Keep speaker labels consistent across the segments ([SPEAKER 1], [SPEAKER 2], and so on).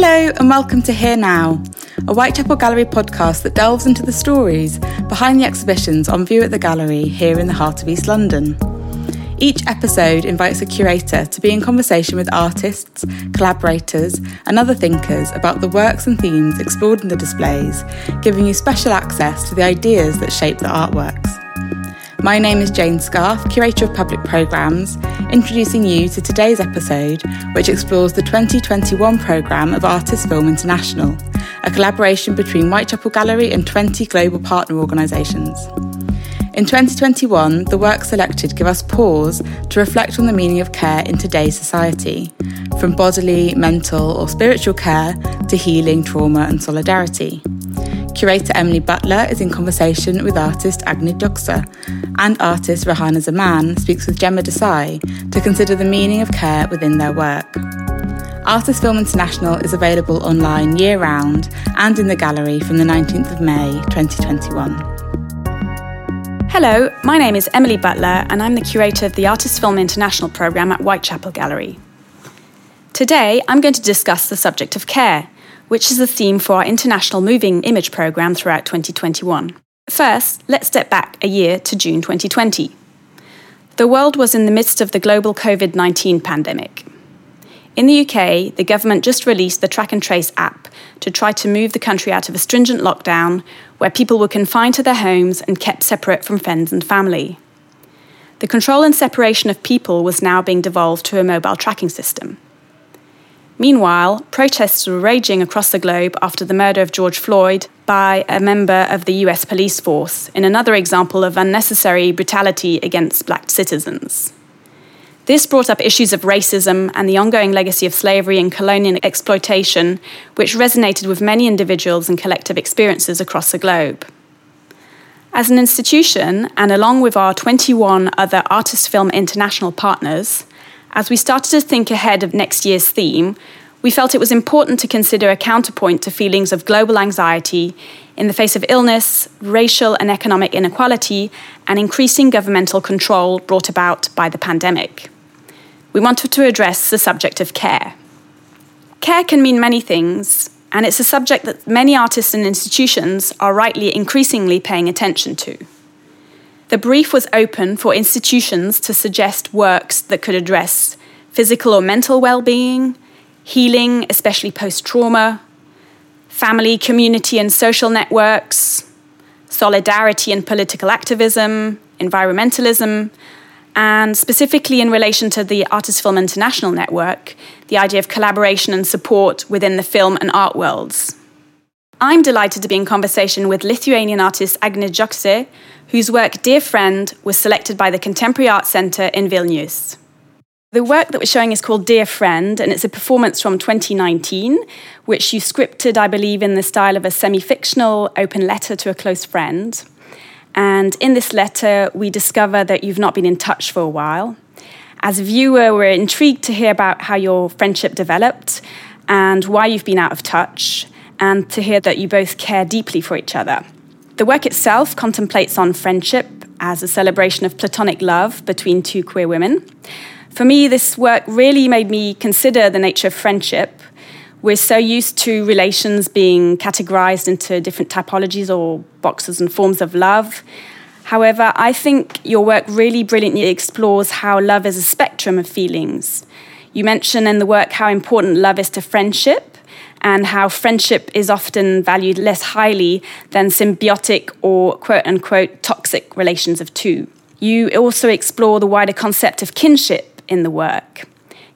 [SPEAKER 1] Hello, and welcome to Here Now, a Whitechapel Gallery podcast that delves into the stories behind the exhibitions on view at the gallery here in the heart of East London. Each episode invites a curator to be in conversation with artists, collaborators, and other thinkers about the works and themes explored in the displays, giving you special access to the ideas that shape the artworks. My name is Jane Scarth, Curator of Public Programmes, introducing you to today's episode, which explores the 2021 programme of Artist Film International, a collaboration between Whitechapel Gallery and 20 global partner organisations. In 2021, the works selected give us pause to reflect on the meaning of care in today's society, from bodily, mental, or spiritual care to healing, trauma, and solidarity. Curator Emily Butler is in conversation with artist Agne Jokse, and artist Rehana Zaman speaks with Gemma Desai to consider the meaning of care within their work. Artist Film International is available online year round and in the gallery from the 19th of May 2021.
[SPEAKER 2] Hello, my name is Emily Butler, and I'm the curator of the Artist Film International programme at Whitechapel Gallery. Today, I'm going to discuss the subject of care which is the theme for our International Moving Image programme throughout 2021. First, let's step back a year to June 2020. The world was in the midst of the global COVID 19 pandemic. In the UK, the government just released the Track and Trace app to try to move the country out of a stringent lockdown where people were confined to their homes and kept separate from friends and family. The control and separation of people was now being devolved to a mobile tracking system. Meanwhile, protests were raging across the globe after the murder of George Floyd by a member of the US police force, in another example of unnecessary brutality against black citizens. This brought up issues of racism and the ongoing legacy of slavery and colonial exploitation, which resonated with many individuals and collective experiences across the globe. As an institution, and along with our 21 other Artist Film International partners, as we started to think ahead of next year's theme, we felt it was important to consider a counterpoint to feelings of global anxiety in the face of illness, racial and economic inequality, and increasing governmental control brought about by the pandemic. We wanted to address the subject of care. Care can mean many things, and it's a subject that many artists and institutions are rightly increasingly paying attention to. The brief was open for institutions to suggest works that could address physical or mental well being, healing, especially post trauma, family, community, and social networks, solidarity and political activism, environmentalism, and specifically in relation to the Artist Film International Network, the idea of collaboration and support within the film and art worlds. I'm delighted to be in conversation with Lithuanian artist Agne Jokse, whose work Dear Friend was selected by the Contemporary Art Centre in Vilnius. The work that we're showing is called Dear Friend, and it's a performance from 2019, which you scripted, I believe, in the style of a semi fictional open letter to a close friend. And in this letter, we discover that you've not been in touch for a while. As a viewer, we're intrigued to hear about how your friendship developed and why you've been out of touch and to hear that you both care deeply for each other. The work itself contemplates on friendship as a celebration of platonic love between two queer women. For me, this work really made me consider the nature of friendship. We're so used to relations being categorized into different typologies or boxes and forms of love. However, I think your work really brilliantly explores how love is a spectrum of feelings. You mention in the work how important love is to friendship, and how friendship is often valued less highly than symbiotic or quote unquote toxic relations of two. You also explore the wider concept of kinship in the work.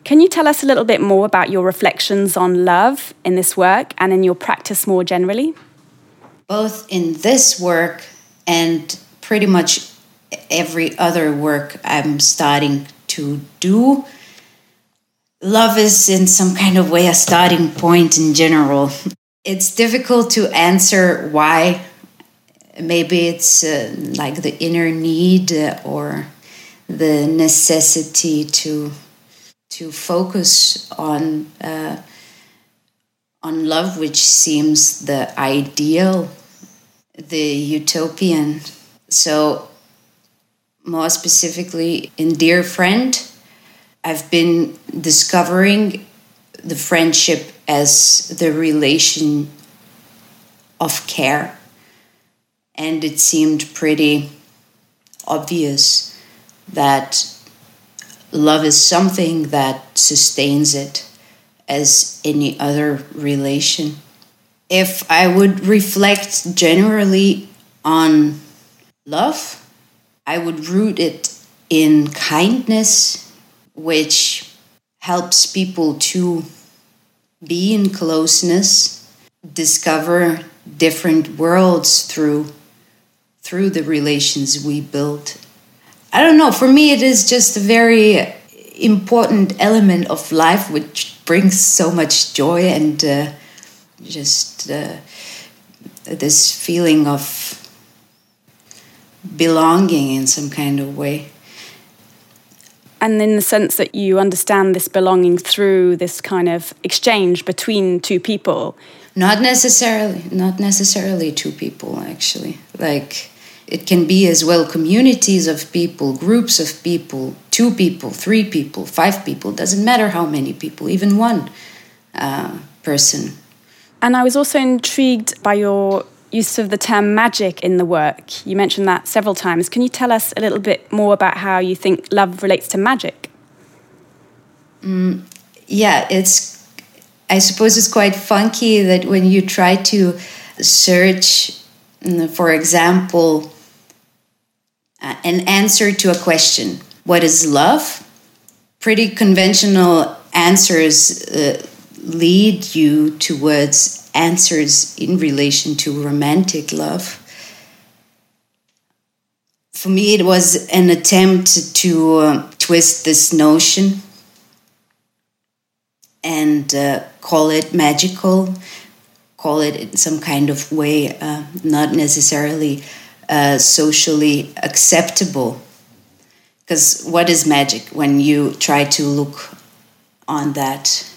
[SPEAKER 2] Can you tell us a little bit more about your reflections on love in this work and in your practice more generally?
[SPEAKER 3] Both in this work and pretty much every other work I'm starting to do, love is in some kind of way a starting point in general. It's difficult to answer why. Maybe it's uh, like the inner need or the necessity to to focus on uh, on love, which seems the ideal, the utopian. So, more specifically, in Dear Friend, I've been discovering the friendship as the relation of care. And it seemed pretty obvious that love is something that sustains it as any other relation. If I would reflect generally on love, I would root it in kindness, which helps people to be in closeness, discover different worlds through through the relations we build. I don't know, for me it is just a very important element of life which brings so much joy and uh, just uh, this feeling of belonging in some kind of way.
[SPEAKER 2] And in the sense that you understand this belonging through this kind of exchange between two people?
[SPEAKER 3] Not necessarily, not necessarily two people, actually. Like, it can be as well communities of people, groups of people, two people, three people, five people, doesn't matter how many people, even one uh, person.
[SPEAKER 2] And I was also intrigued by your use of the term magic in the work. You mentioned that several times. Can you tell us a little bit more about how you think love relates to magic?
[SPEAKER 3] Mm, yeah, it's. I suppose it's quite funky that when you try to search, mm, for example, uh, an answer to a question, what is love? Pretty conventional answers uh, lead you towards answers in relation to romantic love. For me, it was an attempt to uh, twist this notion and uh, call it magical, call it in some kind of way uh, not necessarily uh, socially acceptable. Because what is magic when you try to look on that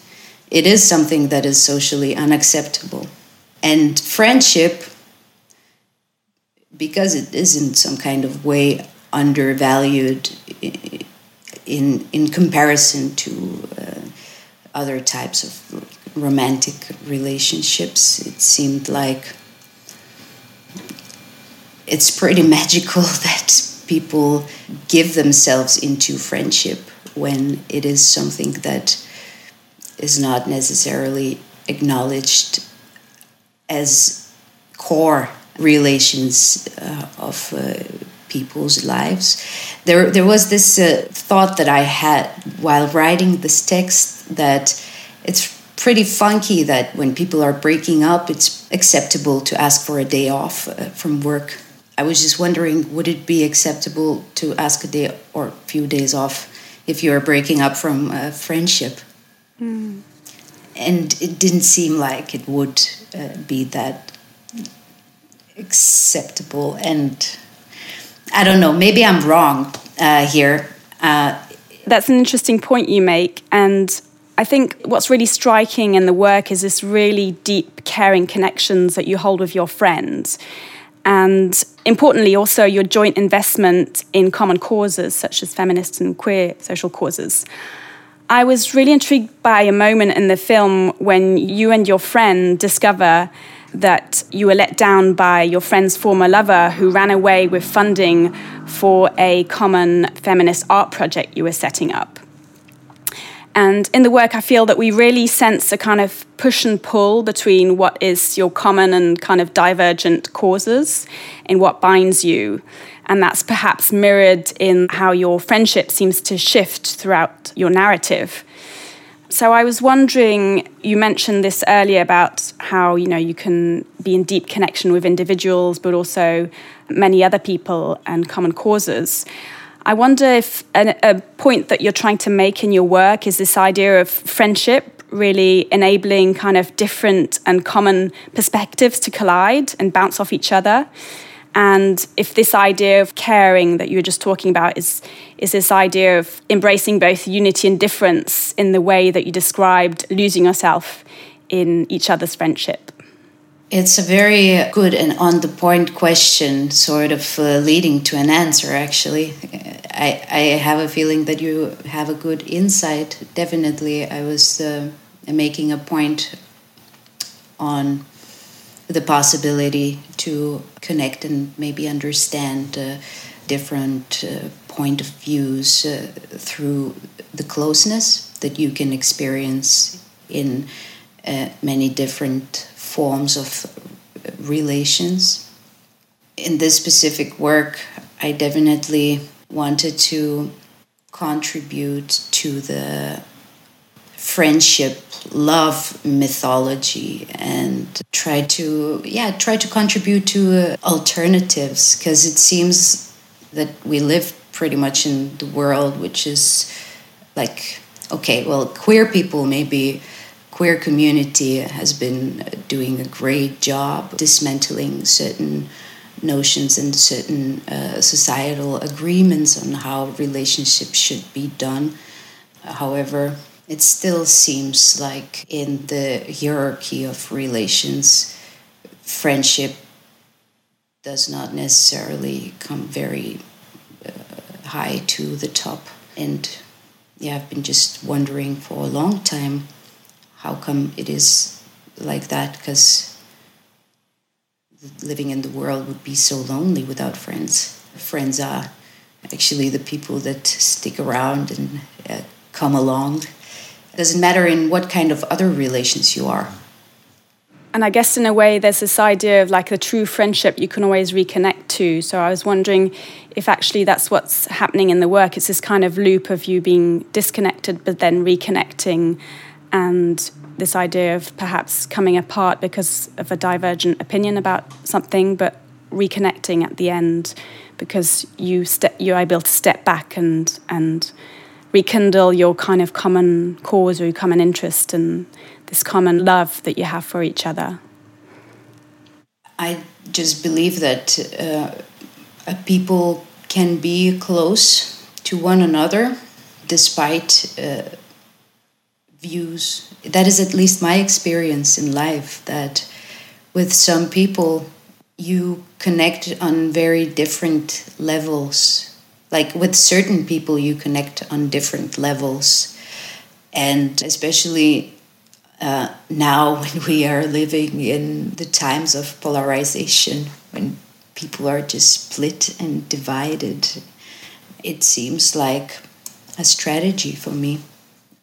[SPEAKER 3] it is something that is socially unacceptable. And friendship, because it is in some kind of way undervalued in, in comparison to uh, other types of romantic relationships, it seemed like it's pretty magical that people give themselves into friendship when it is something that is not necessarily acknowledged as core relations uh, of uh, people's lives. There, there was this uh, thought that I had while writing this text that it's pretty funky that when people are breaking up, it's acceptable to ask for a day off uh, from work. I was just wondering, would it be acceptable to ask a day or a few days off if you are breaking up from a friendship? Mm. And it didn't seem like it would uh, be that acceptable. And I don't know, maybe I'm wrong uh, here. Uh,
[SPEAKER 2] That's an interesting point you make. And I think what's really striking in the work is this really deep, caring connections that you hold with your friends. And importantly, also your joint investment in common causes such as feminist and queer social causes. I was really intrigued by a moment in the film when you and your friend discover that you were let down by your friend's former lover who ran away with funding for a common feminist art project you were setting up. And in the work, I feel that we really sense a kind of push and pull between what is your common and kind of divergent causes in what binds you. And that's perhaps mirrored in how your friendship seems to shift throughout your narrative. So I was wondering, you mentioned this earlier about how you know you can be in deep connection with individuals, but also many other people and common causes. I wonder if a, a point that you're trying to make in your work is this idea of friendship really enabling kind of different and common perspectives to collide and bounce off each other. And if this idea of caring that you were just talking about is, is this idea of embracing both unity and difference in the way that you described losing yourself in each other's friendship?
[SPEAKER 3] It's a very good and on the point question, sort of uh, leading to an answer, actually. I, I have a feeling that you have a good insight. Definitely, I was uh, making a point on the possibility to connect and maybe understand uh, different uh, point of views uh, through the closeness that you can experience in uh, many different forms of relations. In this specific work, I definitely wanted to contribute to the friendship love mythology and try to yeah try to contribute to uh, alternatives because it seems that we live pretty much in the world which is like okay well queer people maybe queer community has been doing a great job dismantling certain notions and certain uh, societal agreements on how relationships should be done however it still seems like in the hierarchy of relations, friendship does not necessarily come very uh, high to the top. And yeah, I've been just wondering for a long time how come it is like that because living in the world would be so lonely without friends. Friends are actually the people that stick around and uh, come along it doesn't matter in what kind of other relations you are.
[SPEAKER 2] And I guess in a way, there's this idea of like a true friendship you can always reconnect to. So I was wondering if actually that's what's happening in the work. It's this kind of loop of you being disconnected but then reconnecting, and this idea of perhaps coming apart because of a divergent opinion about something, but reconnecting at the end because you ste- you're able to step back and and rekindle your kind of common cause or common interest and this common love that you have for each other?
[SPEAKER 3] I just believe that uh, people can be close to one another despite uh, views. That is at least my experience in life, that with some people you connect on very different levels. Like with certain people you connect on different levels. And especially uh, now when we are living in the times of polarization when people are just split and divided it seems like a strategy for me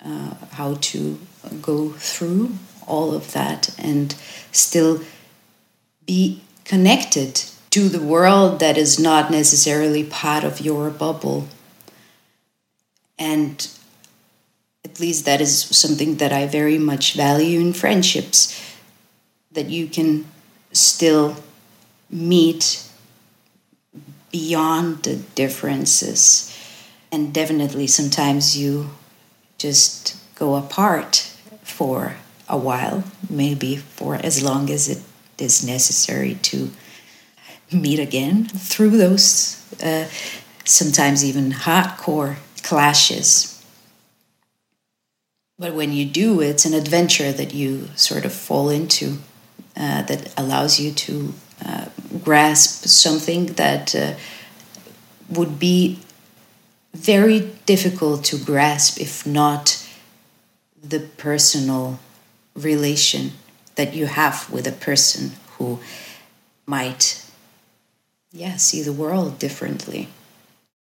[SPEAKER 3] uh, how to go through all of that and still be connected to the world that is not necessarily part of your bubble. And at least that is something that I very much value in friendships that you can still meet beyond the differences. And definitely, sometimes you just go apart for a while, maybe for as long as it is necessary to meet again through those uh, sometimes even hardcore clashes. But when you do, it's an adventure that you sort of fall into uh, that allows you to uh, grasp something that uh, would be very difficult to grasp if not the personal relation that you have with a person who might yeah, see the world differently.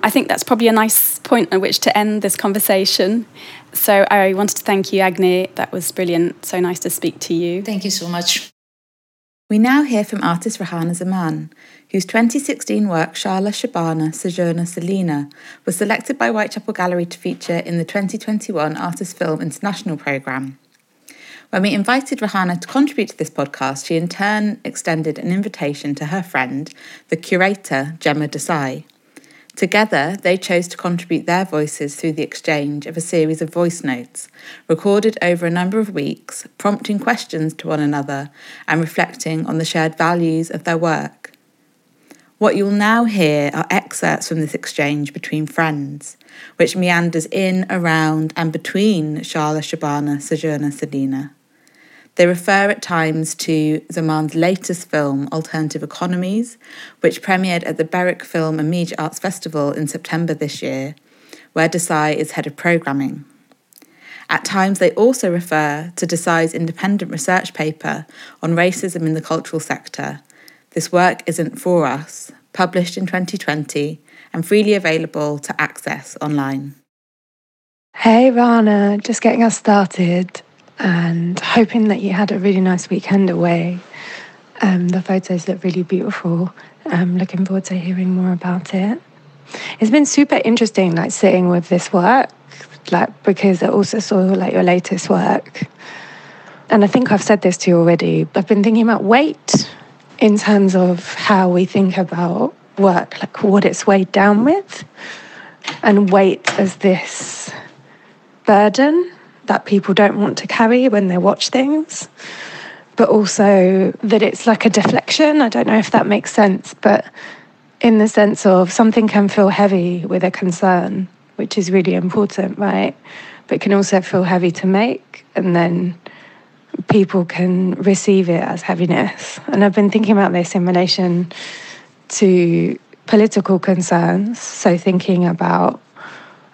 [SPEAKER 2] I think that's probably a nice point at which to end this conversation. So I wanted to thank you, Agne. That was brilliant. So nice to speak to you.
[SPEAKER 3] Thank you so much.
[SPEAKER 1] We now hear from artist Rehana Zaman, whose 2016 work Sharla Shabana Sojourner Selina was selected by Whitechapel Gallery to feature in the 2021 Artist Film International programme. When we invited Rehana to contribute to this podcast, she in turn extended an invitation to her friend, the curator Gemma Desai. Together, they chose to contribute their voices through the exchange of a series of voice notes, recorded over a number of weeks, prompting questions to one another and reflecting on the shared values of their work. What you'll now hear are excerpts from this exchange between friends, which meanders in, around, and between Sharla Shabana Sojourner Selina. They refer at times to Zaman's latest film, Alternative Economies, which premiered at the Berwick Film and Media Arts Festival in September this year, where Desai is head of programming. At times, they also refer to Desai's independent research paper on racism in the cultural sector. This work isn't for us, published in 2020 and freely available to access online.
[SPEAKER 4] Hey Rana, just getting us started and hoping that you had a really nice weekend away. Um, the photos look really beautiful. I'm looking forward to hearing more about it. It's been super interesting, like sitting with this work, like because I also saw like your latest work, and I think I've said this to you already. I've been thinking about weight in terms of how we think about work, like what it's weighed down with, and weight as this burden that people don't want to carry when they watch things, but also that it's like a deflection. I don't know if that makes sense, but in the sense of something can feel heavy with a concern, which is really important, right? But can also feel heavy to make, and then people can receive it as heaviness. And I've been thinking about this in relation to political concerns. So, thinking about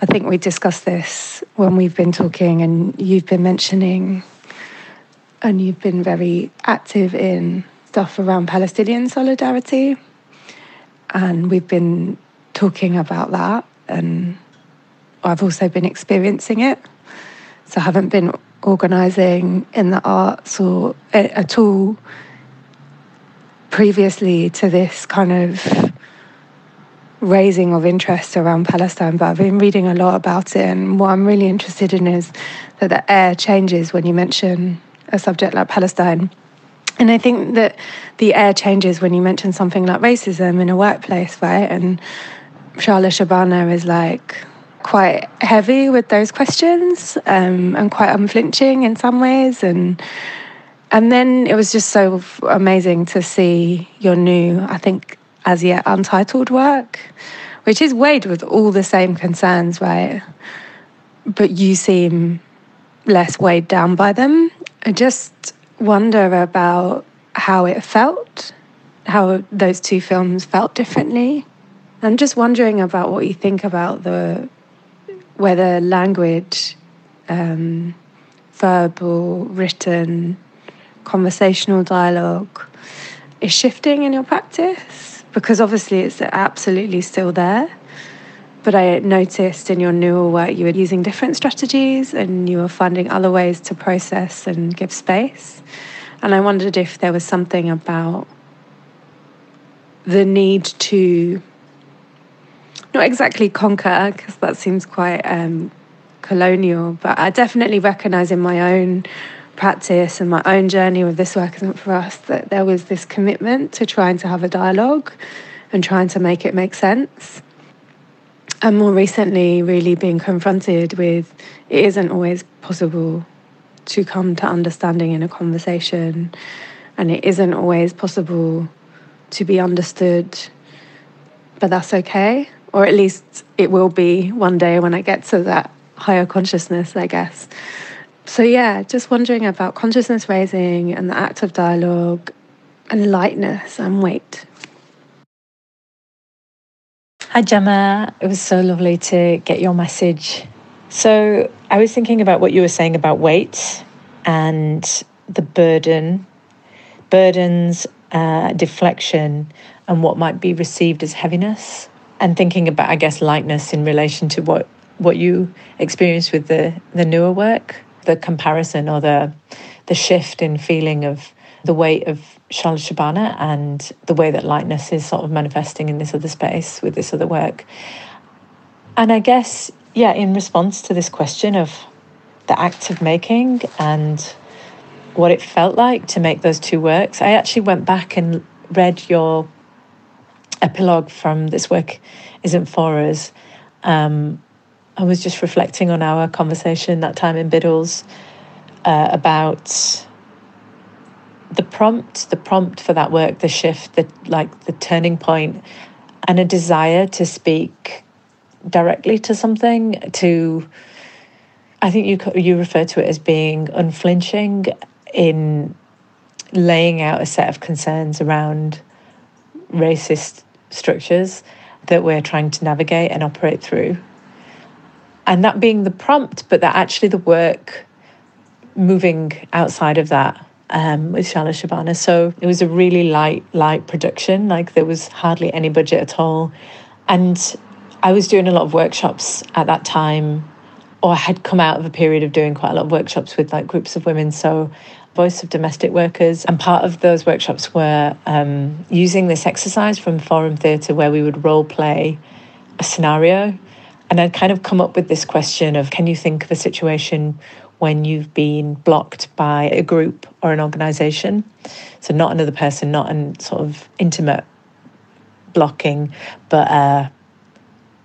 [SPEAKER 4] I think we discussed this when we've been talking, and you've been mentioning, and you've been very active in stuff around Palestinian solidarity. And we've been talking about that, and I've also been experiencing it. So I haven't been organising in the arts or eh, at all previously to this kind of raising of interest around Palestine, but I've been reading a lot about it. And what I'm really interested in is that the air changes when you mention a subject like Palestine. And I think that the air changes when you mention something like racism in a workplace, right? And Sharla Shabana is like quite heavy with those questions um, and quite unflinching in some ways. And and then it was just so amazing to see your new, I think, as yet untitled work, which is weighed with all the same concerns, right? But you seem less weighed down by them. I just wonder about how it felt, how those two films felt differently. I'm just wondering about what you think about the whether language, um, verbal, written, conversational dialogue is shifting in your practice because obviously it's absolutely still there. But I noticed in your newer work you were using different strategies and you were finding other ways to process and give space. And I wondered if there was something about the need to not exactly conquer, because that seems quite um, colonial, but I definitely recognize in my own practice and my own journey with this work isn't for us that there was this commitment to trying to have a dialogue and trying to make it make sense. And more recently, really being confronted with it isn't always possible to come to understanding in a conversation, and it isn't always possible to be understood, but that's okay. Or at least it will be one day when I get to that higher consciousness, I guess. So, yeah, just wondering about consciousness raising and the act of dialogue and lightness and weight.
[SPEAKER 5] Hi, Gemma. It was so lovely to get your message. So, I was thinking about what you were saying about weight and the burden, burdens, uh, deflection, and what might be received as heaviness. And thinking about, I guess, lightness in relation to what, what you experienced with the, the newer work the comparison or the the shift in feeling of the weight of Sharla Shabana and the way that lightness is sort of manifesting in this other space with this other work. And I guess, yeah, in response to this question of the act of making and what it felt like to make those two works, I actually went back and read your epilogue from this work isn't for us um, I was just reflecting on our conversation that time in Biddles uh, about the prompt, the prompt for that work, the shift, the like the turning point, and a desire to speak directly to something. To, I think you you refer to it as being unflinching in laying out a set of concerns around racist structures that we're trying to navigate and operate through and that being the prompt, but that actually the work moving outside of that um, with Sharla Shabana. So it was a really light, light production. Like there was hardly any budget at all. And I was doing a lot of workshops at that time, or I had come out of a period of doing quite a lot of workshops with like groups of women. So Voice of Domestic Workers. And part of those workshops were um, using this exercise from Forum Theatre where we would role play a scenario. And I'd kind of come up with this question of can you think of a situation when you've been blocked by a group or an organization? So, not another person, not an sort of intimate blocking, but uh,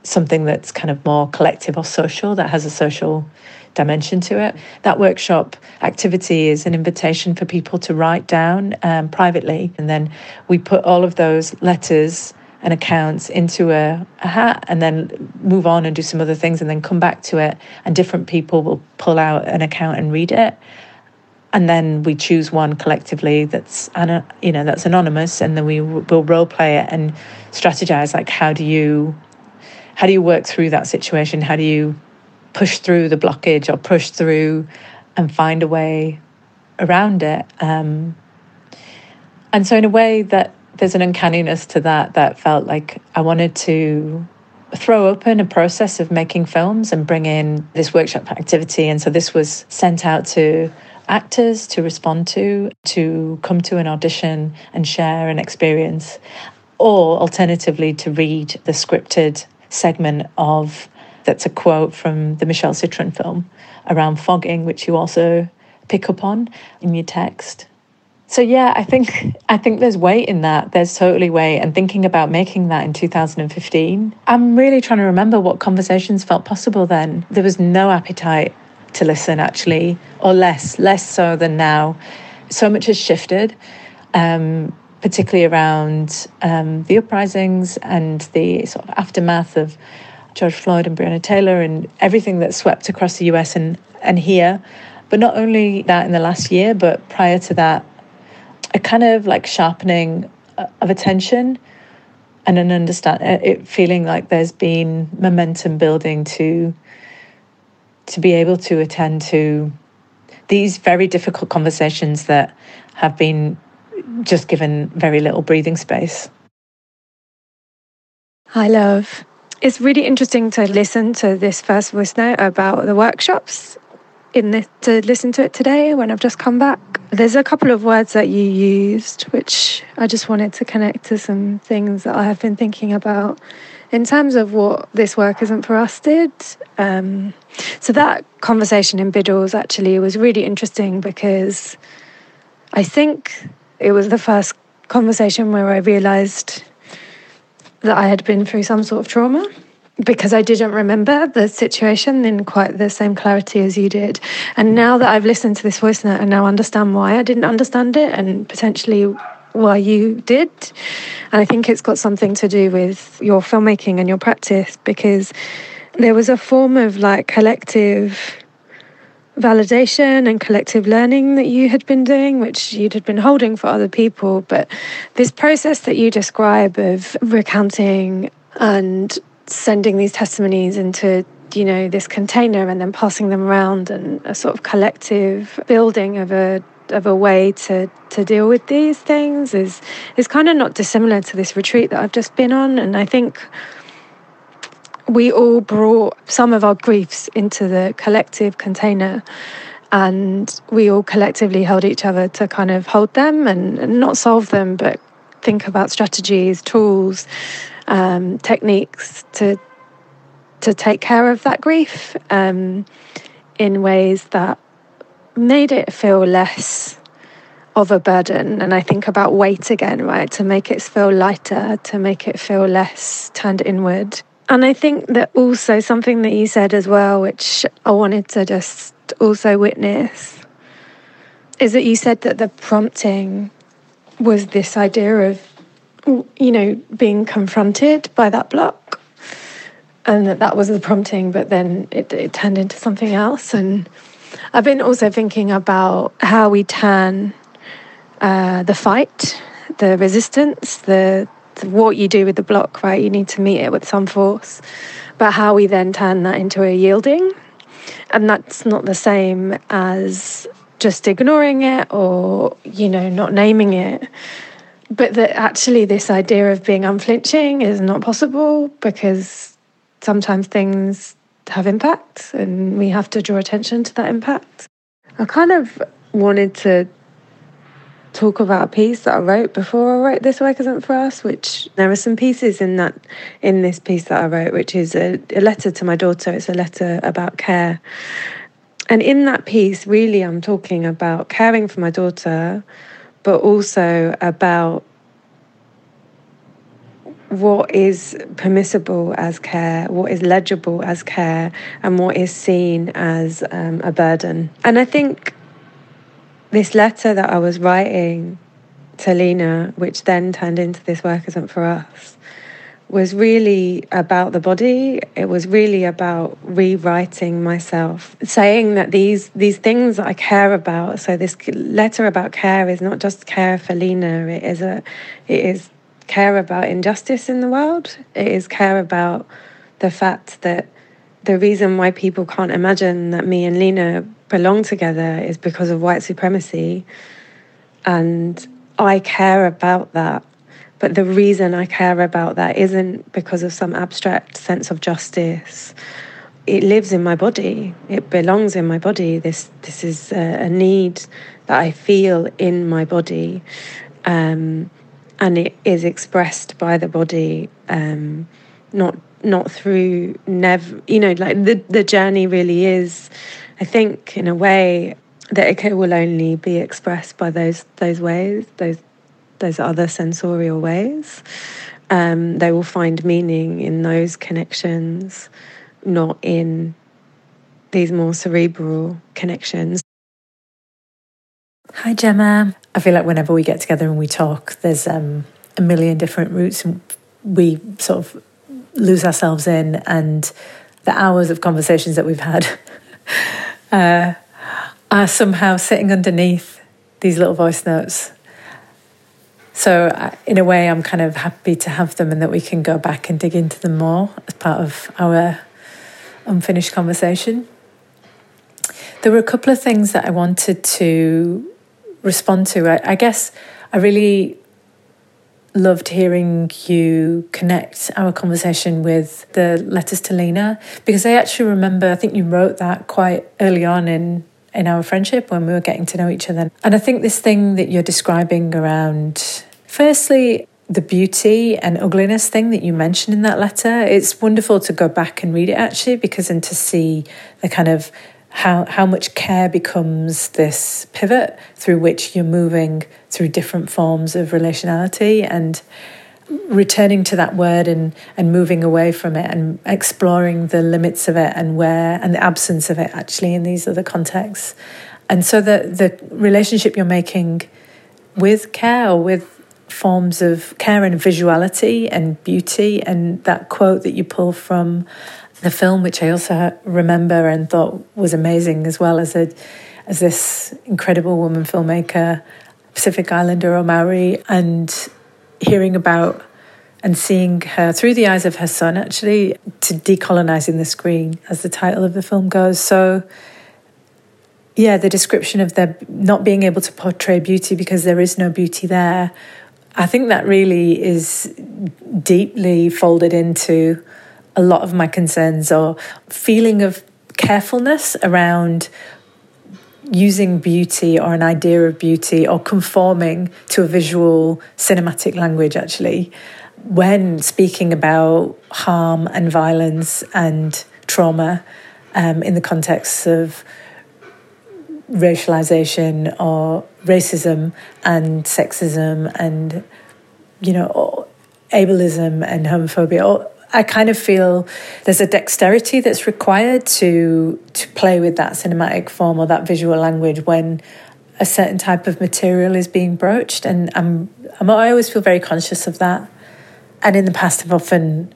[SPEAKER 5] something that's kind of more collective or social that has a social dimension to it. That workshop activity is an invitation for people to write down um, privately, and then we put all of those letters and accounts into a, a, hat and then move on and do some other things and then come back to it. And different people will pull out an account and read it. And then we choose one collectively that's you know that's anonymous. And then we will role play it and strategize like how do you how do you work through that situation? How do you push through the blockage or push through and find a way around it. Um, and so, in a way, that there's an uncanniness to that that felt like I wanted to throw open a process of making films and bring in this workshop activity. And so, this was sent out to actors to respond to, to come to an audition and share an experience, or alternatively, to read the scripted segment of that's a quote from the Michelle Citron film around fogging, which you also pick up on in your text. So yeah, I think I think there's weight in that. There's totally weight. And thinking about making that in 2015, I'm really trying to remember what conversations felt possible then. There was no appetite to listen actually, or less, less so than now. So much has shifted, um, particularly around um, the uprisings and the sort of aftermath of George Floyd and Breonna Taylor and everything that swept across the US and, and here. But not only that in the last year, but prior to that, a kind of like sharpening of attention and an understand uh, it feeling like there's been momentum building to to be able to attend to these very difficult conversations that have been just given very little breathing space.
[SPEAKER 4] Hi, love. It's really interesting to listen to this first voice note about the workshops in this, to listen to it today when I've just come back. There's a couple of words that you used, which I just wanted to connect to some things that I have been thinking about in terms of what this work isn't for us did. Um, so that conversation in Biddles actually was really interesting because I think it was the first conversation where I realized that I had been through some sort of trauma because I didn't remember the situation in quite the same clarity as you did. And now that I've listened to this voice note, I now understand why I didn't understand it and potentially why you did. And I think it's got something to do with your filmmaking and your practice because there was a form of like collective validation and collective learning that you had been doing, which you'd had been holding for other people. But this process that you describe of recounting and sending these testimonies into you know this container and then passing them around and a sort of collective building of a of a way to to deal with these things is is kind of not dissimilar to this retreat that I've just been on. And I think we all brought some of our griefs into the collective container and we all collectively held each other to kind of hold them and, and not solve them but think about strategies tools um, techniques to to take care of that grief um, in ways that made it feel less of a burden. And I think about weight again, right? To make it feel lighter, to make it feel less turned inward. And I think that also something that you said as well, which I wanted to just also witness, is that you said that the prompting was this idea of, you know, being confronted by that block. And that that was the prompting, but then it, it turned into something else. And I've been also thinking about how we turn uh, the fight, the resistance, the what you do with the block, right? You need to meet it with some force. but how we then turn that into a yielding. And that's not the same as just ignoring it or, you know, not naming it. But that actually, this idea of being unflinching is not possible because sometimes things have impact and we have to draw attention to that impact. I kind of wanted to talk about a piece that I wrote before I wrote This Work Isn't For Us, which there are some pieces in that in this piece that I wrote, which is a, a letter to my daughter. It's a letter about care. And in that piece, really I'm talking about caring for my daughter, but also about what is permissible as care, what is legible as care, and what is seen as um, a burden. And I think this letter that I was writing to Lena, which then turned into This Work Isn't For Us, was really about the body. It was really about rewriting myself, saying that these these things I care about. So this letter about care is not just care for Lena. It is a, it is care about injustice in the world. It is care about the fact that the reason why people can't imagine that me and Lena belong together is because of white supremacy. And I care about that. But the reason I care about that isn't because of some abstract sense of justice. It lives in my body. It belongs in my body. This this is a, need that I feel in my body. Um, and it is expressed by the body, um, not not through never. You know, like the the journey really is. I think in a way that it will only be expressed by those those ways, those those other sensorial ways. Um, they will find meaning in those connections, not in these more cerebral connections.
[SPEAKER 5] Hi, Gemma. I feel like whenever we get together and we talk, there's um, a million different routes, and we sort of lose ourselves in, and the hours of conversations that we've had uh, are somehow sitting underneath these little voice notes. So, uh, in a way, I'm kind of happy to have them and that we can go back and dig into them more as part of our unfinished conversation. There were a couple of things that I wanted to respond to. I, I guess I really loved hearing you connect our conversation with the letters to Lena because I actually remember I think you wrote that quite early on in in our friendship when we were getting to know each other. And I think this thing that you're describing around firstly the beauty and ugliness thing that you mentioned in that letter, it's wonderful to go back and read it actually because and to see the kind of how how much care becomes this pivot through which you're moving through different forms of relationality and returning to that word and and moving away from it and exploring the limits of it and where and the absence of it actually in these other contexts. And so the the relationship you're making with care or with forms of care and visuality and beauty and that quote that you pull from the film, which I also remember and thought was amazing as well as a as this incredible woman filmmaker, Pacific Islander or Maori, and hearing about and seeing her through the eyes of her son, actually, to decolonizing the screen, as the title of the film goes. So, yeah, the description of their not being able to portray beauty because there is no beauty there. I think that really is deeply folded into a lot of my concerns or feeling of carefulness around using beauty or an idea of beauty or conforming to a visual cinematic language actually. When speaking about harm and violence and trauma um, in the context of racialization or racism and sexism and you know ableism and homophobia I kind of feel there's a dexterity that's required to to play with that cinematic form or that visual language when a certain type of material is being broached, and I'm, I'm I always feel very conscious of that. And in the past, I've often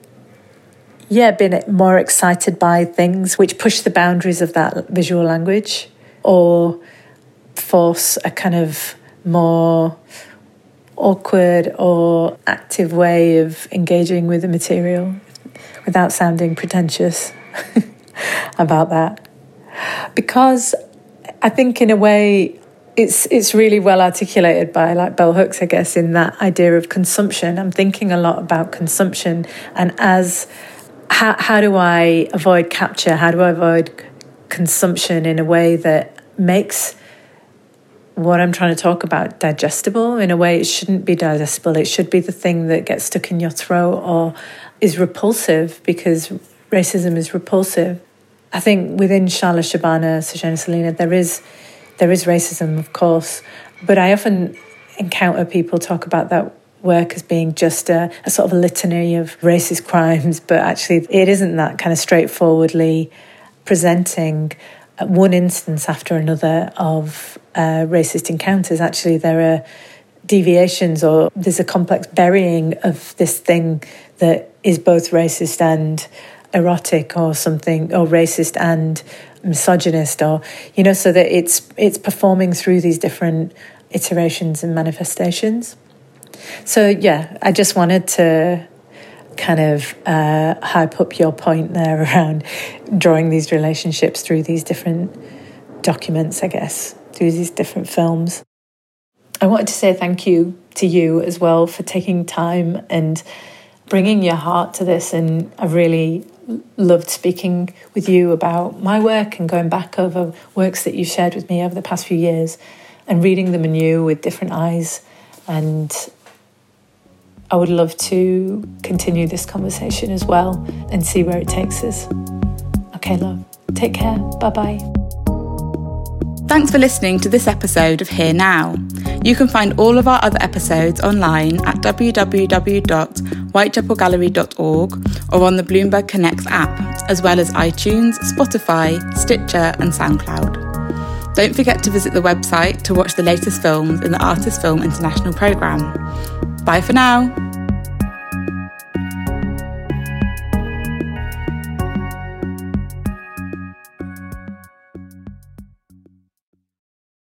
[SPEAKER 5] yeah been more excited by things which push the boundaries of that visual language or force a kind of more awkward or active way of engaging with the material without sounding pretentious about that. Because I think, in a way, it's it's really well articulated by like bell hooks, I guess, in that idea of consumption. I'm thinking a lot about consumption and as how how do I avoid capture? How do I avoid consumption in a way that makes what I'm trying to talk about digestible in a way it shouldn't be digestible. It should be the thing that gets stuck in your throat or is repulsive because racism is repulsive. I think within Sharla Shabana, Sojourner Selina, there is there is racism, of course, but I often encounter people talk about that work as being just a, a sort of a litany of racist crimes, but actually it isn't that kind of straightforwardly presenting one instance after another of uh, racist encounters. Actually, there are deviations or there's a complex burying of this thing that is both racist and erotic or something or racist and misogynist or you know so that it's it's performing through these different iterations and manifestations so yeah i just wanted to kind of uh, hype up your point there around drawing these relationships through these different documents, I guess, through these different films. I wanted to say thank you to you as well for taking time and bringing your heart to this. And I really loved speaking with you about my work and going back over works that you've shared with me over the past few years and reading them anew with different eyes and I would love to continue this conversation as well and see where it takes us. Okay, love. Take care. Bye bye.
[SPEAKER 1] Thanks for listening to this episode of Here Now. You can find all of our other episodes online at www.whitechapelgallery.org or on the Bloomberg Connects app, as well as iTunes, Spotify, Stitcher, and SoundCloud. Don't forget to visit the website to watch the latest films in the Artist Film International programme. Bye for now.